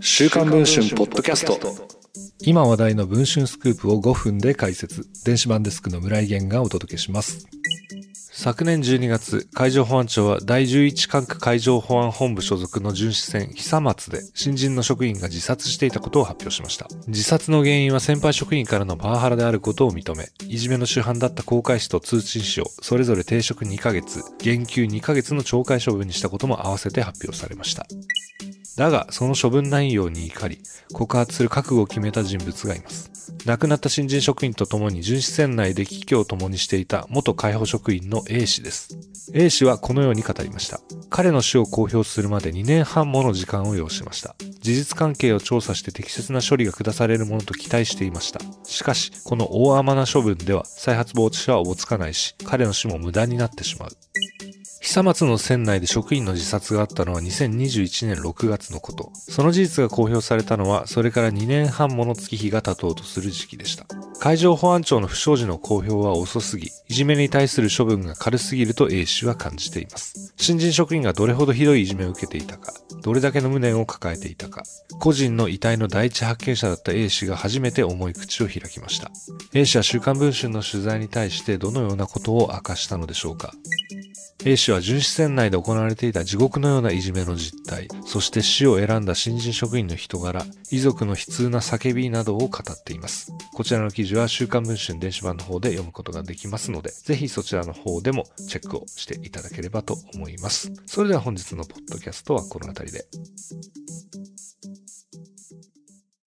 週刊文春ポッドキャスト今話題の文春スクープを5分で解説電子版デスクの村井源がお届けします昨年12月、海上保安庁は第11管区海上保安本部所属の巡視船久松で新人の職員が自殺していたことを発表しました。自殺の原因は先輩職員からのパワハラであることを認め、いじめの主犯だった航海士と通信士をそれぞれ停職2ヶ月、減給2ヶ月の懲戒処分にしたことも合わせて発表されました。だが、その処分内容に怒り、告発する覚悟を決めた人物がいます。亡くなった新人職員と共に巡視船内で危機を共にしていた元海保職員の A 氏です。A 氏はこのように語りました。彼の死を公表するまで2年半もの時間を要しました。事実関係を調査して適切な処理が下されるものと期待していました。しかし、この大甘な処分では再発防止者はおぼつかないし、彼の死も無駄になってしまう。久松の船内で職員の自殺があったのは2021年6月のこと。その事実が公表されたのは、それから2年半もの月日が経とうとする時期でした。海上保安庁の不祥事の公表は遅すぎ、いじめに対する処分が軽すぎると A 氏は感じています。新人職員がどれほどひどいいじめを受けていたか、どれだけの無念を抱えていたか、個人の遺体の第一発見者だった A 氏が初めて重い口を開きました。A 氏は週刊文春の取材に対してどのようなことを明かしたのでしょうか A 氏は巡視船内で行われていた地獄のようないじめの実態、そして死を選んだ新人職員の人柄、遺族の悲痛な叫びなどを語っています。こちらの記事は週刊文春電子版の方で読むことができますので、ぜひそちらの方でもチェックをしていただければと思います。それでは本日のポッドキャストはこの辺りで。